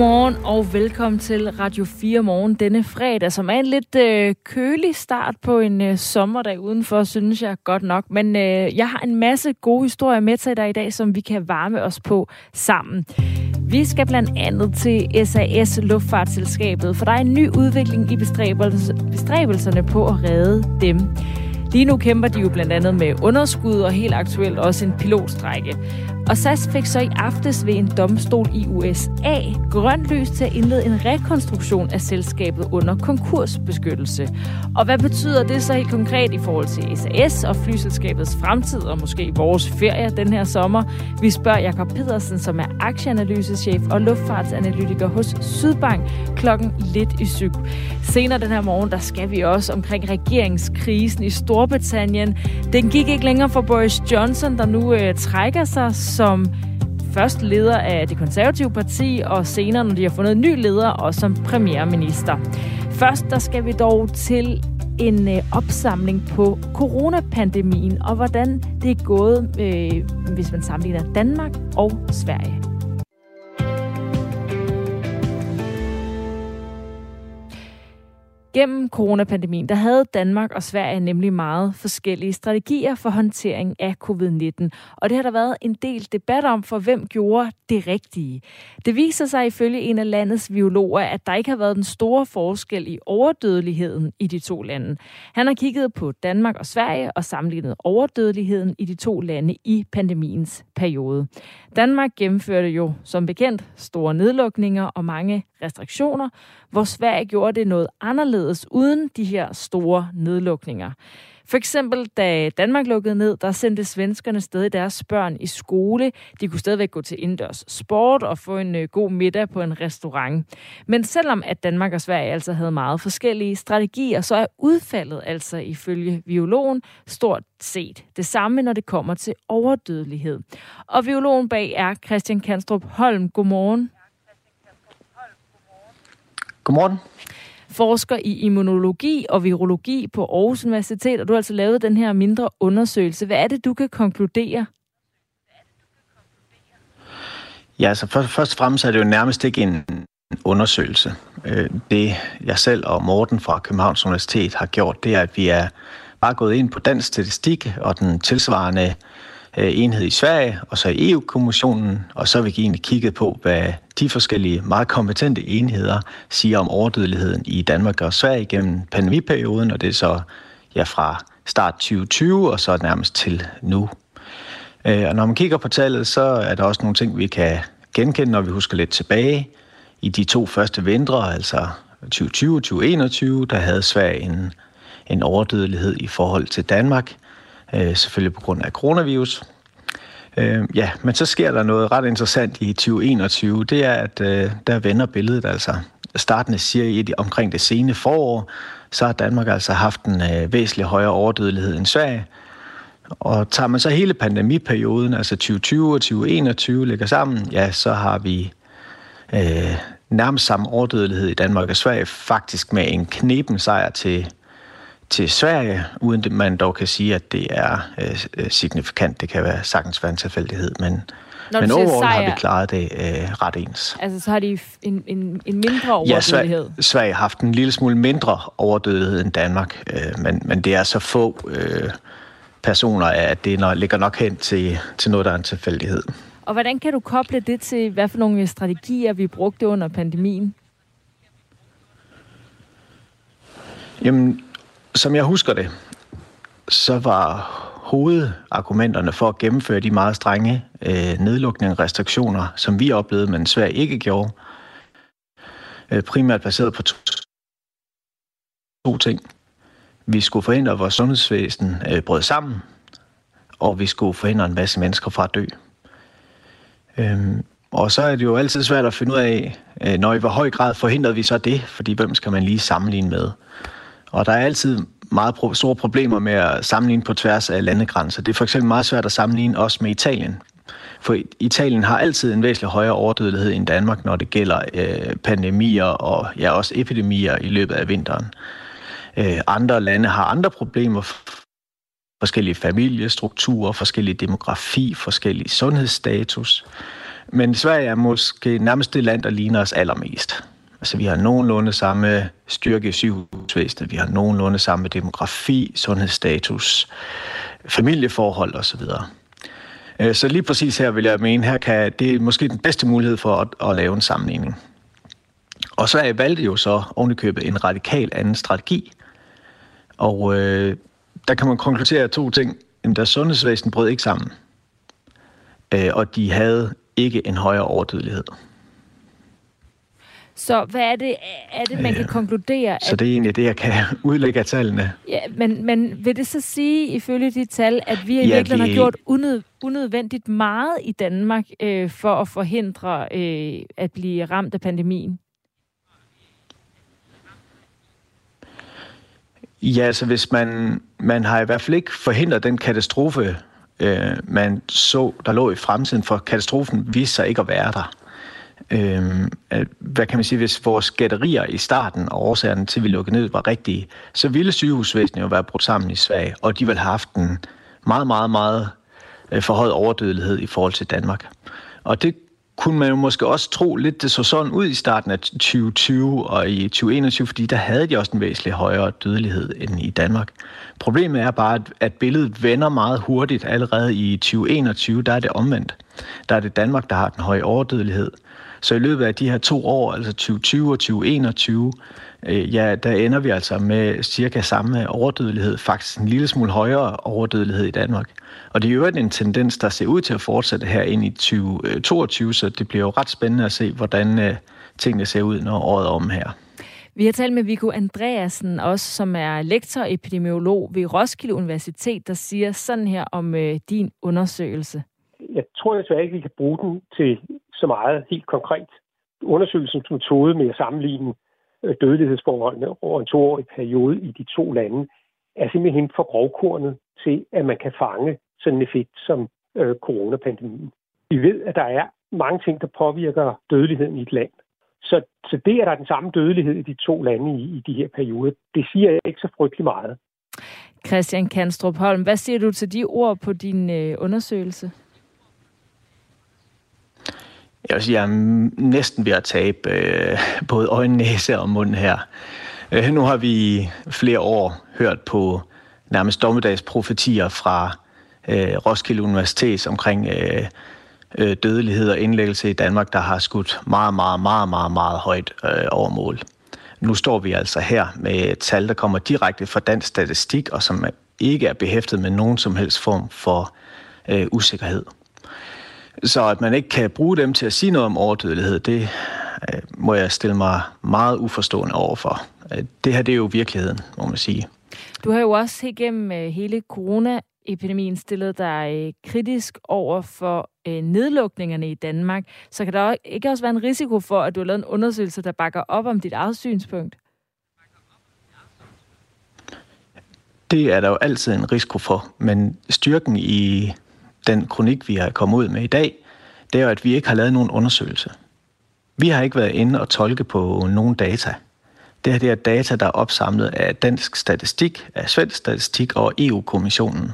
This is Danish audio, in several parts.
Godmorgen og velkommen til Radio 4 Morgen denne fredag, som er en lidt øh, kølig start på en øh, sommerdag udenfor, synes jeg godt nok. Men øh, jeg har en masse gode historier med til dig i dag, som vi kan varme os på sammen. Vi skal blandt andet til SAS Luftfartsselskabet, for der er en ny udvikling i bestræbelserne på at redde dem. Lige nu kæmper de jo blandt andet med underskud og helt aktuelt også en pilotstrække. Og SAS fik så i aftes ved en domstol i USA grønt lys til at indlede en rekonstruktion af selskabet under konkursbeskyttelse. Og hvad betyder det så helt konkret i forhold til SAS og flyselskabets fremtid og måske vores ferie den her sommer? Vi spørger Jakob Pedersen, som er aktieanalysechef og luftfartsanalytiker hos Sydbank klokken lidt i syv. Senere den her morgen, der skal vi også omkring regeringskrisen i Storbritannien. Den gik ikke længere for Boris Johnson, der nu øh, trækker sig som først leder af det konservative parti, og senere, når de har fundet en ny leder, og som premierminister. Først der skal vi dog til en øh, opsamling på coronapandemien, og hvordan det er gået, øh, hvis man sammenligner Danmark og Sverige. Gennem coronapandemien, der havde Danmark og Sverige nemlig meget forskellige strategier for håndtering af covid-19. Og det har der været en del debat om, for hvem gjorde det rigtige. Det viser sig ifølge en af landets biologer, at der ikke har været den store forskel i overdødeligheden i de to lande. Han har kigget på Danmark og Sverige og sammenlignet overdødeligheden i de to lande i pandemiens periode. Danmark gennemførte jo som bekendt store nedlukninger og mange restriktioner, hvor Sverige gjorde det noget anderledes uden de her store nedlukninger. For eksempel, da Danmark lukkede ned, der sendte svenskerne stadig deres børn i skole. De kunne stadigvæk gå til indendørs sport og få en øh, god middag på en restaurant. Men selvom at Danmark og Sverige altså havde meget forskellige strategier, så er udfaldet altså ifølge biologen stort set det samme, når det kommer til overdødelighed. Og biologen bag er Christian Kanstrup Holm. Godmorgen. Godmorgen. Forsker i immunologi og virologi på Aarhus Universitet, og du har altså lavet den her mindre undersøgelse. Hvad er det, du kan konkludere? Ja, altså først, først og fremmest er det jo nærmest ikke en undersøgelse. Øh, det jeg selv og Morten fra Københavns Universitet har gjort, det er, at vi er bare gået ind på dansk statistik og den tilsvarende Øh, Øh, enhed i Sverige, og så i EU-kommissionen, og så har vi egentlig kigget på, hvad de forskellige meget kompetente enheder siger om overdødeligheden i Danmark og Sverige gennem pandemiperioden, og det er så ja, fra start 2020 og så nærmest til nu. Øh, og når man kigger på tallet, så er der også nogle ting, vi kan genkende, når vi husker lidt tilbage. I de to første vintre, altså 2020 og 2021, der havde Sverige en, en overdødelighed i forhold til Danmark – øh, selvfølgelig på grund af coronavirus. Øh, ja, men så sker der noget ret interessant i 2021. Det er, at øh, der vender billedet altså. Startende siger i omkring det sene forår, så har Danmark altså haft en øh, væsentlig højere overdødelighed end Sverige. Og tager man så hele pandemiperioden, altså 2020 og 2021, lægger sammen, ja, så har vi øh, nærmest samme overdødelighed i Danmark og Sverige, faktisk med en knepen sejr til til Sverige, uden at man dog kan sige, at det er øh, signifikant. Det kan være sagtens være en tilfældighed, men, Når men overall sejr, har vi klaret det øh, ret ens. Altså, så har de en, en, en mindre overdødelighed? Ja, Sverige, Sverige har haft en lille smule mindre overdødelighed end Danmark, øh, men, men det er så få øh, personer, at det når, ligger nok hen til, til noget, der er en tilfældighed. Og hvordan kan du koble det til, hvad for nogle strategier vi brugte under pandemien? Jamen, som jeg husker det, så var hovedargumenterne for at gennemføre de meget strenge øh, nedlukninger og restriktioner, som vi oplevede, men Sverige ikke gjorde, øh, primært baseret på to, to ting. Vi skulle forhindre, at vores sundhedsvæsen øh, brød sammen, og vi skulle forhindre en masse mennesker fra at dø. Øhm, og så er det jo altid svært at finde ud af, øh, når i hvor høj grad forhindrede vi så det, fordi hvem skal man lige sammenligne med? Og der er altid meget pro- store problemer med at sammenligne på tværs af landegrænser. Det er for eksempel meget svært at sammenligne os med Italien. For Italien har altid en væsentlig højere overdødelighed end Danmark, når det gælder øh, pandemier og ja, også epidemier i løbet af vinteren. Øh, andre lande har andre problemer, forskellige familiestrukturer, forskellige demografi, forskellige sundhedsstatus. Men Sverige er måske nærmest det land, der ligner os allermest. Altså, vi har nogenlunde samme styrke i sygehusvæsenet, vi har nogenlunde samme demografi, sundhedsstatus, familieforhold osv. Øh, så lige præcis her vil jeg mene, her kan det er måske den bedste mulighed for at, at lave en sammenligning. Og Sverige valgte jo så ovenikøbet en radikal anden strategi. Og øh, der kan man konkludere to ting. Jamen, deres sundhedsvæsen brød ikke sammen. Øh, og de havde ikke en højere overdødelighed. Så hvad er det, er det man kan konkludere? Så det er egentlig det, jeg kan udlægge af tallene. Ja, men, men vil det så sige, ifølge de tal, at vi i ja, virkeligheden vi... har gjort unød, unødvendigt meget i Danmark øh, for at forhindre øh, at blive ramt af pandemien? Ja, altså hvis man, man har i hvert fald ikke forhindret den katastrofe, øh, man så, der lå i fremtiden, for katastrofen viste sig ikke at være der. Øh, hvad kan man sige, hvis vores gætterier i starten og årsagerne til, at vi lukkede ned, var rigtige, så ville sygehusvæsenet jo være brudt sammen i Sverige, og de ville have haft en meget, meget, meget øh, forhøjet overdødelighed i forhold til Danmark. Og det kunne man jo måske også tro lidt, det så sådan ud i starten af 2020 og i 2021, fordi der havde de også en væsentlig højere dødelighed end i Danmark. Problemet er bare, at billedet vender meget hurtigt. Allerede i 2021, der er det omvendt. Der er det Danmark, der har den høje overdødelighed. Så i løbet af de her to år, altså 2020 og 2021, øh, ja, der ender vi altså med cirka samme overdødelighed, faktisk en lille smule højere overdødelighed i Danmark. Og det er jo en tendens, der ser ud til at fortsætte her ind i 2022, så det bliver jo ret spændende at se, hvordan øh, tingene ser ud, når året er om her. Vi har talt med Viggo Andreasen, også som er lektor epidemiolog ved Roskilde Universitet, der siger sådan her om øh, din undersøgelse. Jeg tror desværre ikke, vi kan bruge den til så meget helt konkret. Undersøgelsens metode med at sammenligne øh, dødelighedsforholdene over en toårig periode i de to lande er simpelthen for grovkornet til, at man kan fange sådan en effekt som øh, coronapandemien. Vi ved, at der er mange ting, der påvirker dødeligheden i et land. Så, så det, at der er den samme dødelighed i de to lande i, i de her perioder, det siger jeg ikke så frygtelig meget. Christian Kanstrup Holm, hvad siger du til de ord på din øh, undersøgelse? Jeg vil sige, jeg er næsten ved at tabe øh, både øjne, næse og mund her. Øh, nu har vi flere år hørt på nærmest dommedagsprofetier fra øh, Roskilde Universitet omkring øh, øh, dødelighed og indlæggelse i Danmark, der har skudt meget, meget, meget, meget, meget højt øh, over mål. Nu står vi altså her med et tal, der kommer direkte fra dansk statistik, og som ikke er behæftet med nogen som helst form for øh, usikkerhed. Så at man ikke kan bruge dem til at sige noget om overdødelighed, det øh, må jeg stille mig meget uforstående overfor. Øh, det her det er jo virkeligheden, må man sige. Du har jo også igennem øh, hele coronaepidemien stillet dig kritisk over for nedlukningerne i Danmark. Så kan der ikke også være en risiko for, at du har lavet en undersøgelse, der bakker op om dit eget synspunkt? Det er der jo altid en risiko for, men styrken i den kronik, vi har kommet ud med i dag, det er jo, at vi ikke har lavet nogen undersøgelse. Vi har ikke været inde og tolke på nogen data. Det her det er data, der er opsamlet af dansk statistik, af svensk statistik og EU-kommissionen.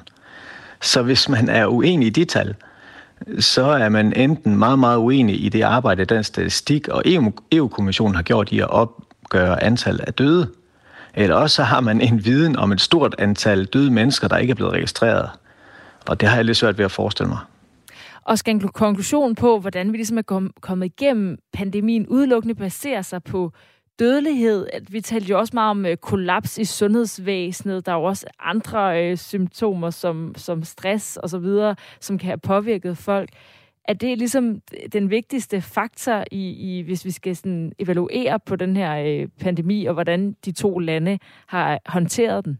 Så hvis man er uenig i de tal, så er man enten meget, meget uenig i det arbejde, dansk statistik og EU-kommissionen har gjort i at opgøre antal af døde, eller også så har man en viden om et stort antal døde mennesker, der ikke er blevet registreret. Og det har jeg lidt svært ved at forestille mig. Og skal en konklusion på, hvordan vi ligesom er kommet igennem pandemien, udelukkende baserer sig på dødelighed. Vi talte jo også meget om øh, kollaps i sundhedsvæsenet. Der er jo også andre øh, symptomer, som, som stress og så videre, som kan have påvirket folk. Er det ligesom den vigtigste faktor, i, i hvis vi skal sådan evaluere på den her øh, pandemi, og hvordan de to lande har håndteret den?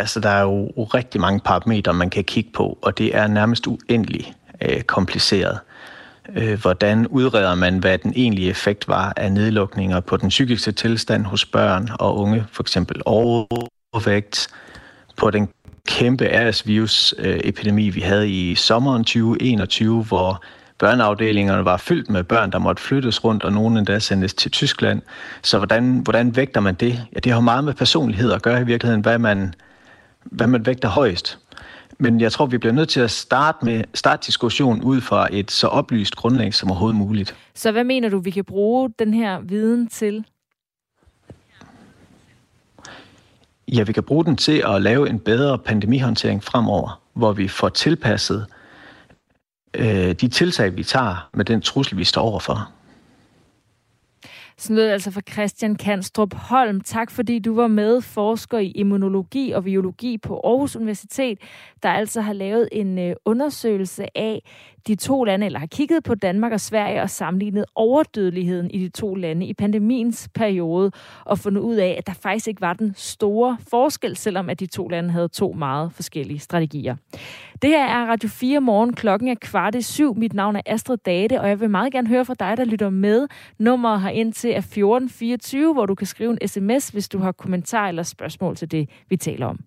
Altså, der er jo rigtig mange parametre, man kan kigge på, og det er nærmest uendelig øh, kompliceret. Øh, hvordan udreder man, hvad den egentlige effekt var af nedlukninger på den psykiske tilstand hos børn og unge, for eksempel overvægt, på den kæmpe RS-virus-epidemi, vi havde i sommeren 2021, hvor børneafdelingerne var fyldt med børn, der måtte flyttes rundt, og nogen endda sendes til Tyskland. Så hvordan, hvordan vægter man det? Ja, det har meget med personlighed at gøre i virkeligheden, hvad man, hvad man vægter højst. Men jeg tror, vi bliver nødt til at starte med starte diskussionen ud fra et så oplyst grundlag som overhovedet muligt. Så hvad mener du, vi kan bruge den her viden til? Ja, vi kan bruge den til at lave en bedre pandemihåndtering fremover, hvor vi får tilpasset øh, de tiltag, vi tager med den trussel, vi står overfor. Sådan lød altså fra Christian Kanstrup Holm. Tak fordi du var med, forsker i immunologi og biologi på Aarhus Universitet, der altså har lavet en øh, undersøgelse af de to lande, eller har kigget på Danmark og Sverige og sammenlignet overdødeligheden i de to lande i pandemiens periode, og fundet ud af, at der faktisk ikke var den store forskel, selvom at de to lande havde to meget forskellige strategier. Det her er Radio 4 morgen. Klokken er kvart i syv. Mit navn er Astrid Date, og jeg vil meget gerne høre fra dig, der lytter med. Nummeret har ind til er 1424, hvor du kan skrive en sms, hvis du har kommentar eller spørgsmål til det, vi taler om.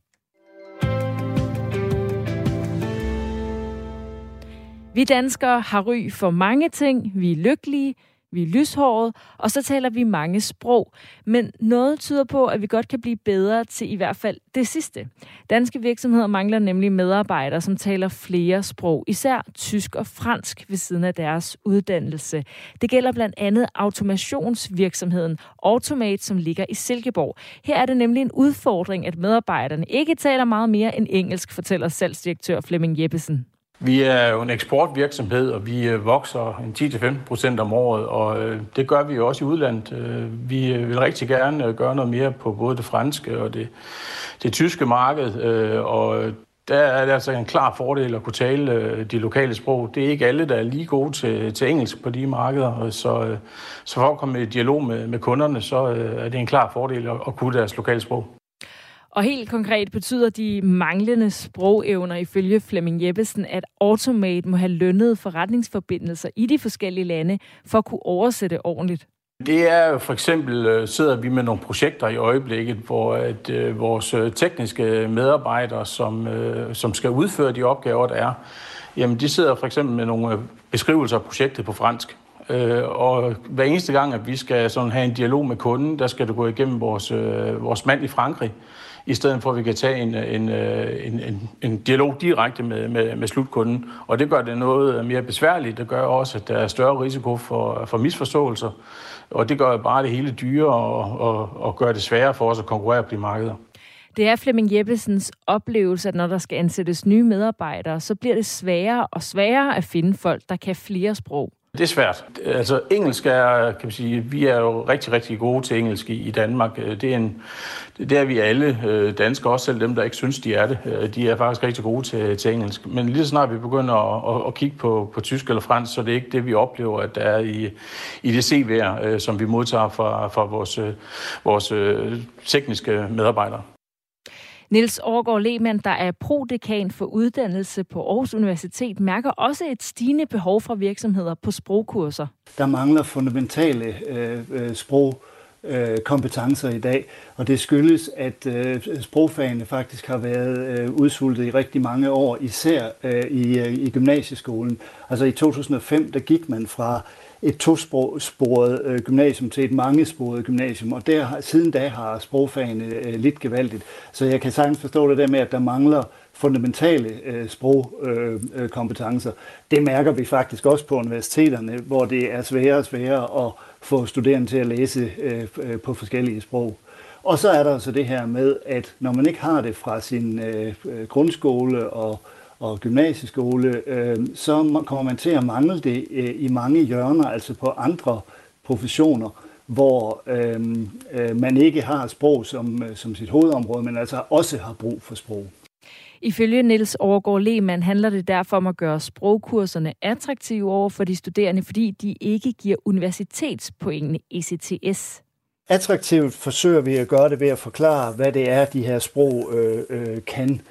Vi danskere har ry for mange ting. Vi er lykkelige, vi er lyshåret, og så taler vi mange sprog. Men noget tyder på, at vi godt kan blive bedre til i hvert fald det sidste. Danske virksomheder mangler nemlig medarbejdere, som taler flere sprog, især tysk og fransk ved siden af deres uddannelse. Det gælder blandt andet automationsvirksomheden Automate, som ligger i Silkeborg. Her er det nemlig en udfordring, at medarbejderne ikke taler meget mere end engelsk, fortæller salgsdirektør Flemming Jeppesen. Vi er jo en eksportvirksomhed, og vi øh, vokser en 10-15 procent om året, og øh, det gør vi jo også i udlandet. Øh, vi vil rigtig gerne gøre noget mere på både det franske og det, det tyske marked, og der er det altså en klar fordel at kunne tale de lokale sprog. Det er ikke alle, der er lige gode til, til engelsk på de markeder, så, så for at komme i dialog med, med kunderne, så er det en klar fordel at, at kunne deres lokale sprog. Og helt konkret betyder de manglende sprogevner ifølge Flemming Jeppesen, at Automate må have lønnet forretningsforbindelser i de forskellige lande for at kunne oversætte ordentligt. Det er jo for eksempel, øh, sidder vi med nogle projekter i øjeblikket, hvor at, øh, vores øh, tekniske medarbejdere, som, øh, som skal udføre de opgaver, der er, jamen de sidder for eksempel med nogle øh, beskrivelser af projektet på fransk. Øh, og hver eneste gang, at vi skal sådan have en dialog med kunden, der skal det gå igennem vores, øh, vores mand i Frankrig i stedet for at vi kan tage en, øh, en, øh, en, en, en dialog direkte med, med, med slutkunden. Og det gør det noget mere besværligt. Det gør også, at der er større risiko for, for misforståelser. Og det gør bare det hele dyrere og, og, og gør det sværere for os at konkurrere på de markeder. Det er Flemming Jeppesens oplevelse, at når der skal ansættes nye medarbejdere, så bliver det sværere og sværere at finde folk, der kan flere sprog. Det er svært. Altså engelsk er, kan man sige, vi er jo rigtig, rigtig gode til engelsk i, i Danmark. Øh, det er, en, det er vi alle øh, danskere, også selv dem, der ikke synes, de er det. Øh, de er faktisk rigtig gode til, til engelsk. Men lige så snart vi begynder at, at, at kigge på, på tysk eller fransk, så det er ikke det, vi oplever, at der er i, i det CV'er, øh, som vi modtager fra, fra vores, øh, vores tekniske medarbejdere. Niels Aargaard Lehmann, der er prodekan for uddannelse på Aarhus Universitet, mærker også et stigende behov fra virksomheder på sprogkurser. Der mangler fundamentale øh, øh sprog Øh, kompetencer i dag, og det skyldes, at øh, sprogfagene faktisk har været øh, udsultet i rigtig mange år, især øh, i, øh, i gymnasieskolen. Altså i 2005, der gik man fra et tosporet øh, gymnasium til et mangesporet gymnasium, og der, siden da har sprogfagene øh, lidt gevaldigt. Så jeg kan sagtens forstå det der med, at der mangler fundamentale øh, sprogkompetencer. Øh, øh, det mærker vi faktisk også på universiteterne, hvor det er sværere og sværere at få studerende til at læse øh, øh på forskellige sprog. Og så er der så det her med, at når man ikke har det fra sin øh, øh grundskole og og gymnasieskole, øh, så kommer man til at mangle det øh, i mange hjørner, altså på andre professioner, hvor øh, øh, man ikke har sprog som, som sit hovedområde, men altså også har brug for sprog. Ifølge Niels Overgaard Lehmann handler det derfor om at gøre sprogkurserne attraktive over for de studerende, fordi de ikke giver universitetspoengene ECTS. Attraktivt forsøger vi at gøre det ved at forklare, hvad det er, de her sprog øh, øh, kan.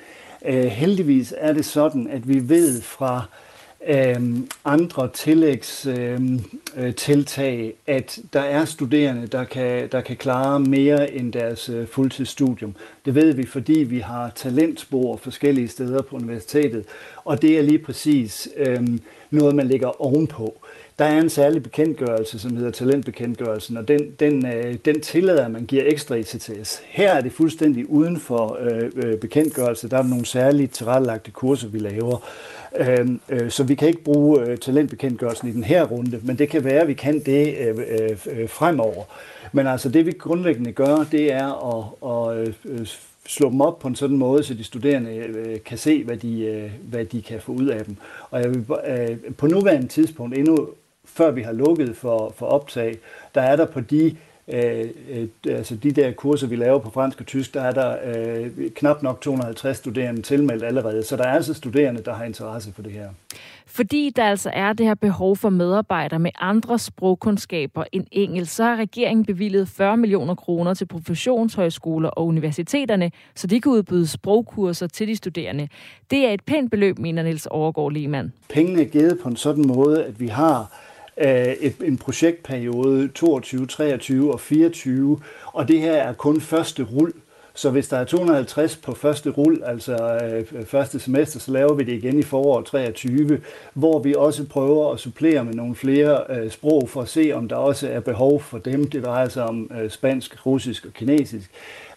Øh, heldigvis er det sådan, at vi ved fra øh, Øhm, andre tillægstiltag, øhm, øh, at der er studerende, der kan, der kan klare mere end deres øh, fuldtidsstudium. Det ved vi, fordi vi har talentspor forskellige steder på universitetet, og det er lige præcis øh, noget, man ligger ovenpå. Der er en særlig bekendtgørelse, som hedder talentbekendtgørelsen, og den, den, øh, den tillader, at man giver ekstra ECTS. Her er det fuldstændig uden for øh, øh bekendtgørelse. Der er nogle særligt tilrettelagte kurser, vi laver. Øhm, øh, så vi kan ikke bruge øh, talentbekendtgørelsen i den her runde, men det kan være, at vi kan det øh, øh, fremover. Men altså det vi grundlæggende gør, det er at, at slå dem op på en sådan måde, så de studerende øh, kan se, hvad de, øh, hvad de kan få ud af dem. Og jeg vil, øh, på nuværende tidspunkt, endnu før vi har lukket for, for optag, der er der på de øh, altså de der kurser, vi laver på fransk og tysk, der er der øh, knap nok 250 studerende tilmeldt allerede. Så der er altså studerende, der har interesse for det her. Fordi der altså er det her behov for medarbejdere med andre sprogkundskaber end engelsk, så har regeringen bevilget 40 millioner kroner til professionshøjskoler og universiteterne, så de kan udbyde sprogkurser til de studerende. Det er et pænt beløb, mener Niels Overgaard Lehmann. Pengene er givet på en sådan måde, at vi har et, en projektperiode 22, 23 og 24, og det her er kun første rul. Så hvis der er 250 på første rul, altså øh, første semester, så laver vi det igen i foråret 23, hvor vi også prøver at supplere med nogle flere øh, sprog for at se, om der også er behov for dem. Det drejer sig om øh, spansk, russisk og kinesisk.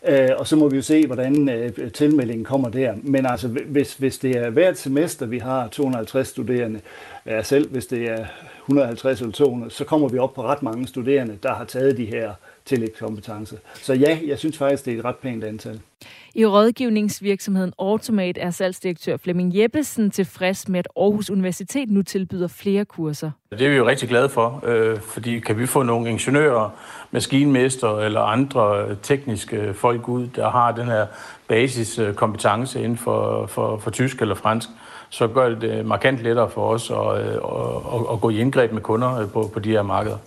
Øh, og så må vi jo se, hvordan øh, tilmeldingen kommer der. Men altså, hvis, hvis det er hvert semester, vi har 250 studerende, ja, selv hvis det er 150 eller 200, så kommer vi op på ret mange studerende, der har taget de her tillægskompetencer. Så ja, jeg synes faktisk, det er et ret pænt antal. I rådgivningsvirksomheden Automate er salgsdirektør Flemming Jeppesen tilfreds med, at Aarhus Universitet nu tilbyder flere kurser. Det er vi jo rigtig glade for, øh, fordi kan vi få nogle ingeniører, maskinmester eller andre tekniske folk ud, der har den her basiskompetence inden for, for, for tysk eller fransk, så gør det markant lettere for os at, at, at, at gå i indgreb med kunder på, på de her markeder.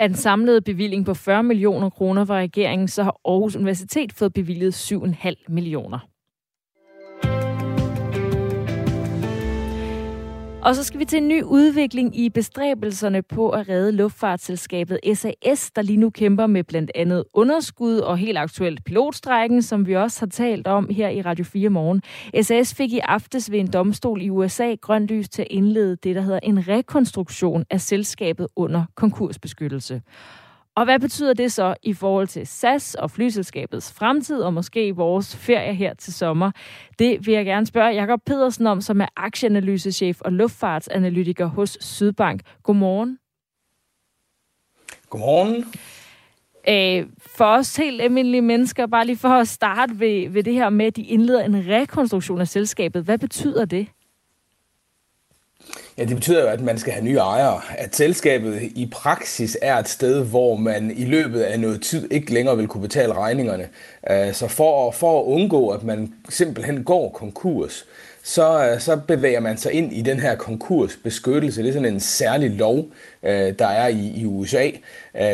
Af den samlede bevilling på 40 millioner kroner fra regeringen, så har Aarhus Universitet fået bevilget 7,5 millioner. Og så skal vi til en ny udvikling i bestræbelserne på at redde luftfartsselskabet SAS, der lige nu kæmper med blandt andet underskud og helt aktuelt pilotstrækken, som vi også har talt om her i Radio 4 morgen. SAS fik i aftes ved en domstol i USA grønt lys til at indlede det, der hedder en rekonstruktion af selskabet under konkursbeskyttelse. Og hvad betyder det så i forhold til SAS og flyselskabets fremtid, og måske vores ferie her til sommer? Det vil jeg gerne spørge Jakob Pedersen om, som er aktieanalysechef og luftfartsanalytiker hos Sydbank. Godmorgen. Godmorgen. Øh, for os helt almindelige mennesker, bare lige for at starte ved, ved det her med, at de indleder en rekonstruktion af selskabet. Hvad betyder det? Ja, det betyder jo, at man skal have nye ejere. At selskabet i praksis er et sted, hvor man i løbet af noget tid ikke længere vil kunne betale regningerne. Øh, så for, for at undgå, at man simpelthen går konkurs, så, øh, så bevæger man sig ind i den her konkursbeskyttelse. Det er sådan en særlig lov, øh, der er i, i USA,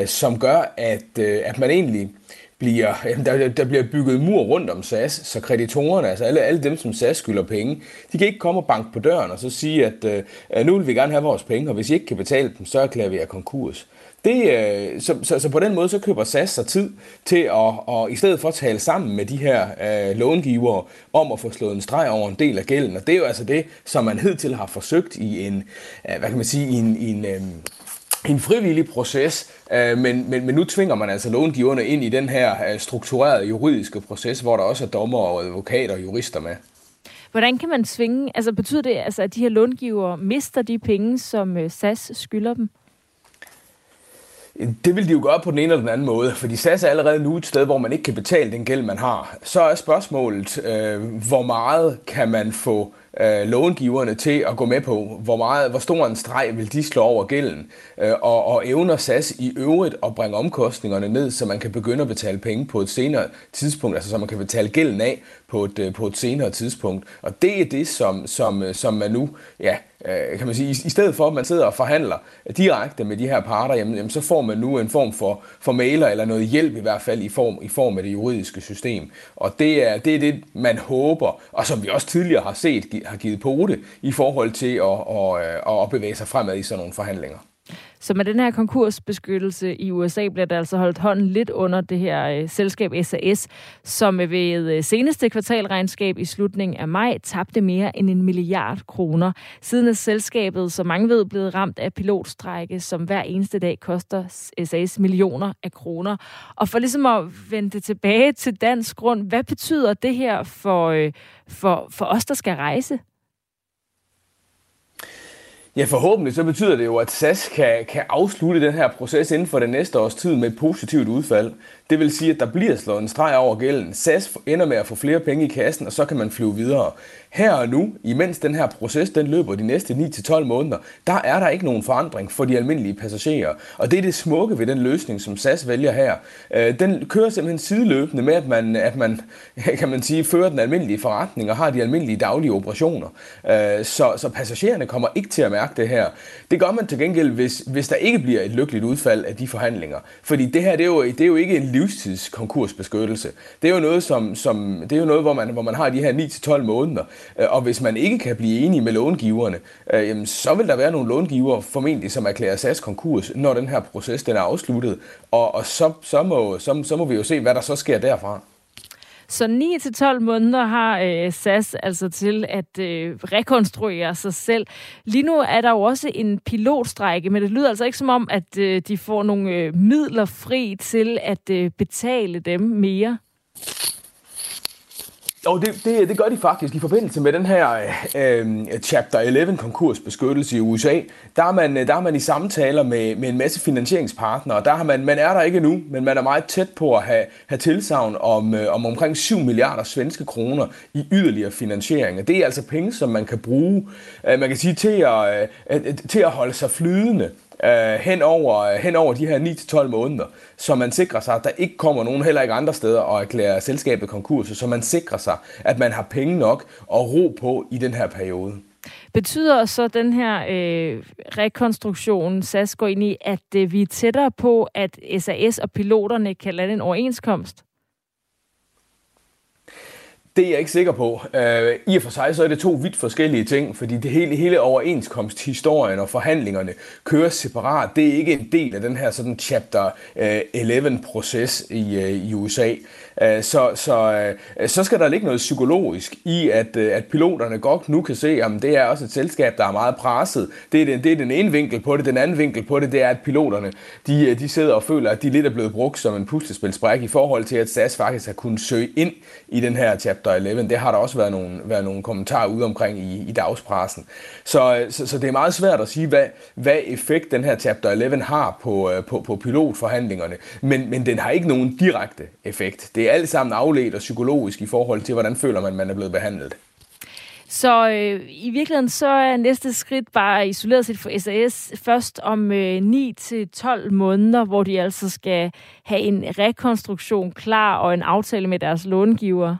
som gør, at, at man egentlig bliver, jamen der, der bliver bygget mur rundt om SAS, så kreditorerne, altså alle, alle dem, som SAS skylder penge, de kan ikke komme og banke på døren og så sige, at øh, nu vil vi gerne have vores penge, og hvis I ikke kan betale dem, så erklærer vi jer konkurs. Det, øh, så, så, så på den måde, så køber SAS sig tid til at, og i stedet for at tale sammen med de her øh, långivere om at få slået en streg over en del af gælden. Og det er jo altså det, som man hidtil har forsøgt i en, øh, hvad kan man sige, i en, i en øh, en frivillig proces, øh, men, men, men nu tvinger man altså långiverne ind i den her øh, strukturerede juridiske proces, hvor der også er dommer og advokater og jurister med. Hvordan kan man svinge? Altså betyder det, altså, at de her långivere mister de penge, som øh, SAS skylder dem? Det vil de jo gøre på den ene eller den anden måde, fordi SAS er allerede nu et sted, hvor man ikke kan betale den gæld, man har. Så er spørgsmålet, øh, hvor meget kan man få øh, Øh, långiverne til at gå med på, hvor, meget, hvor stor en streg vil de slå over gælden, øh, og, og evner SAS i øvrigt at bringe omkostningerne ned, så man kan begynde at betale penge på et senere tidspunkt, altså så man kan betale gælden af på et, øh, på et senere tidspunkt. Og det er det, som, som, øh, som man nu, ja, øh, kan man sige, i stedet for at man sidder og forhandler direkte med de her parter, jamen, jamen så får man nu en form for, for mailer eller noget hjælp i hvert fald i form, i form af det juridiske system. Og det er, det er det, man håber, og som vi også tidligere har set, har givet pote i forhold til at, at, at bevæge sig fremad i sådan nogle forhandlinger. Så med den her konkursbeskyttelse i USA bliver der altså holdt hånden lidt under det her øh, selskab SAS, som ved øh, seneste kvartalregnskab i slutningen af maj tabte mere end en milliard kroner. Siden er selskabet, som mange ved, blevet ramt af pilotstrække, som hver eneste dag koster SAS millioner af kroner. Og for ligesom at vende det tilbage til dansk grund, hvad betyder det her for, øh, for, for os, der skal rejse? Ja, forhåbentlig så betyder det jo, at SAS kan, kan afslutte den her proces inden for det næste års tid med et positivt udfald. Det vil sige, at der bliver slået en streg over gælden. SAS ender med at få flere penge i kassen, og så kan man flyve videre. Her og nu, imens den her proces den løber de næste 9-12 måneder, der er der ikke nogen forandring for de almindelige passagerer. Og det er det smukke ved den løsning, som SAS vælger her. Øh, den kører simpelthen sideløbende med, at man, at man kan man sige, fører den almindelige forretning og har de almindelige daglige operationer. Øh, så, så passagererne kommer ikke til at mærke det her. Det gør man til gengæld, hvis, hvis der ikke bliver et lykkeligt udfald af de forhandlinger. Fordi det her, det er jo, det er jo ikke en livstidskonkursbeskyttelse. Det er jo noget, som, som, det er jo noget hvor, man, hvor man har de her 9-12 måneder. Øh, og hvis man ikke kan blive enige med långiverne, øh, jamen, så vil der være nogle långiver formentlig, som erklærer SAS konkurs, når den her proces den er afsluttet. Og, og så, så, må, så, så må vi jo se, hvad der så sker derfra. Så 9-12 måneder har øh, SAS altså til at øh, rekonstruere sig selv. Lige nu er der jo også en pilotstrække, men det lyder altså ikke som om, at øh, de får nogle øh, midler fri til at øh, betale dem mere. Og det, det, det gør de faktisk i forbindelse med den her øh, Chapter 11 konkursbeskyttelse i USA. Der er man, der er man i samtaler med, med en masse finansieringspartnere, der har man, man er der ikke nu, men man er meget tæt på at have, have tilsavn om, øh, om omkring 7 milliarder svenske kroner i yderligere finansiering. Det er altså penge, som man kan bruge, øh, man kan sige, til at, øh, øh til at holde sig flydende øh, hen, over, øh, hen over de her 9-12 måneder, så man sikrer sig, at der ikke kommer nogen heller ikke andre steder og erklærer selskabet konkurs, så man sikrer sig, at man har penge nok og ro på i den her periode. Betyder så den her øh, rekonstruktion, SAS går ind i, at øh, vi er tættere på, at SAS og piloterne kan lande en overenskomst? Det er jeg ikke sikker på. Uh, I og for sig så er det to vidt forskellige ting, fordi det hele, hele overenskomsthistorien og forhandlingerne kører separat. Det er ikke en del af den her sådan chapter øh, 11-proces i, øh, i USA. Uh, øh, så, så, så skal der ligge noget psykologisk i, at, at piloterne godt nu kan se, at det er også et selskab, der er meget presset. Det er, den, det er den ene vinkel på det. Den anden vinkel på det, det er, at piloterne de, de sidder og føler, at de lidt er blevet brugt som en puslespilsbræk i forhold til, at SAS faktisk har kunnet søge ind i den her chapter Chapter 11. Det har der også været nogle, været nogle kommentarer ude omkring i, i dagspressen. Så, så, så det er meget svært at sige, hvad, hvad effekt den her Chapter 11 har på, øh, på, på pilotforhandlingerne. Men, men den har ikke nogen direkte effekt. Det er alt sammen afledt og psykologisk i forhold til, hvordan føler man, man er blevet behandlet. Så øh, i virkeligheden så er næste skridt bare isoleret set for SAS først om øh, 9-12 måneder, hvor de altså skal have en rekonstruktion klar og en aftale med deres långiver.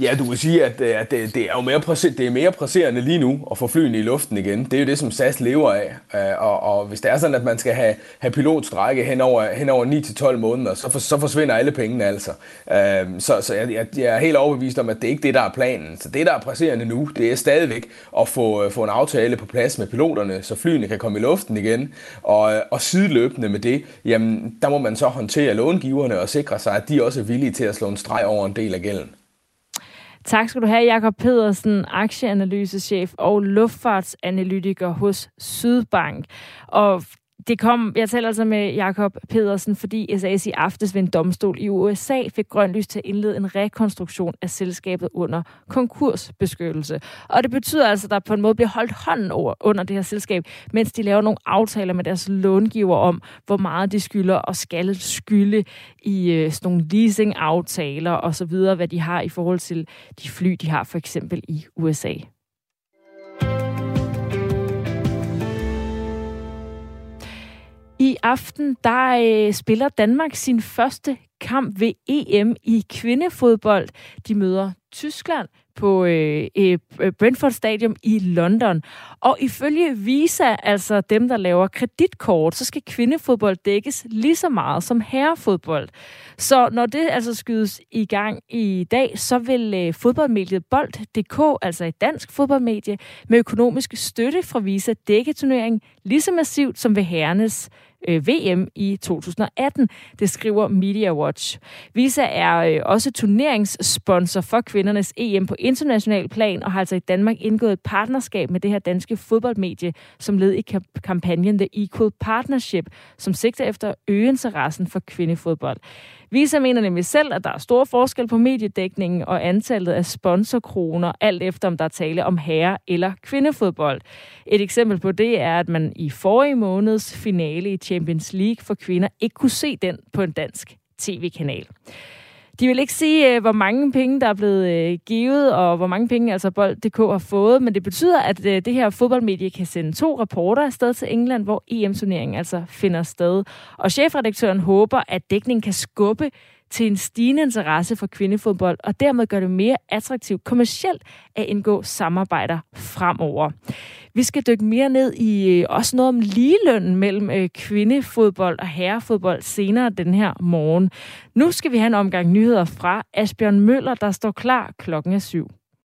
Ja, du kan sige, at, øh, at det, det, er jo mere det er mere presserende lige nu at få flyene i luften igen. Det er jo det, som SAS lever af. Øh, og, og hvis det er sådan, at man skal have, have pilotstrække hen over, hen over 9-12 måneder, så, for, så forsvinder alle pengene altså. Øh, så så jeg, jeg er helt overbevist om, at det er ikke det, der er planen. Så det, der er presserende nu, det er stadigvæk at få, få en aftale på plads med piloterne, så flyene kan komme i luften igen. Og, og sideløbende med det, jamen, der må man så håndtere långiverne og sikre sig, at de også er villige til at slå en streg over en del af gælden. Tak skal du have, Jakob Pedersen, aktieanalysechef og luftfartsanalytiker hos Sydbank. Og det kom, jeg taler altså med Jakob Pedersen, fordi SAS i aftes ved en domstol i USA fik grønt lys til at indlede en rekonstruktion af selskabet under konkursbeskyttelse. Og det betyder altså, at der på en måde bliver holdt hånden over under det her selskab, mens de laver nogle aftaler med deres långiver om, hvor meget de skylder og skal skylde i øh, sådan nogle leasing-aftaler og så videre, hvad de har i forhold til de fly, de har for eksempel i USA. I aften der øh, spiller Danmark sin første kamp ved EM i kvindefodbold. De møder Tyskland på øh, øh, øh, Brentford Stadium i London. Og ifølge Visa, altså dem, der laver kreditkort, så skal kvindefodbold dækkes lige så meget som herrefodbold. Så når det altså skydes i gang i dag, så vil øh, fodboldmediet Bold.dk, altså et dansk fodboldmedie, med økonomisk støtte fra Visa dække turneringen lige så massivt som ved herrenes øh, VM i 2018. Det skriver Media Watch. Visa er øh, også turneringssponsor for kvindernes EM på international plan, og har altså i Danmark indgået et partnerskab med det her danske fodboldmedie, som led i kampagnen The Equal Partnership, som sigter efter at øge interessen for kvindefodbold. Visa mener nemlig selv, at der er stor forskel på mediedækningen og antallet af sponsorkroner, alt efter om der er tale om herre- eller kvindefodbold. Et eksempel på det er, at man i forrige måneds finale i Champions League for kvinder ikke kunne se den på en dansk tv-kanal. De vil ikke sige, øh, hvor mange penge, der er blevet øh, givet, og hvor mange penge altså Bold.dk har fået, men det betyder, at øh, det her fodboldmedie kan sende to rapporter afsted til England, hvor EM-turneringen altså finder sted. Og chefredaktøren håber, at dækningen kan skubbe til en stigende interesse for kvindefodbold, og dermed gør det mere attraktivt kommercielt at indgå samarbejder fremover. Vi skal dykke mere ned i øh, også noget om ligelønnen mellem øh, kvindefodbold og herrefodbold senere den her morgen. Nu skal vi have en omgang nyheder fra Asbjørn Møller, der står klar klokken er syv.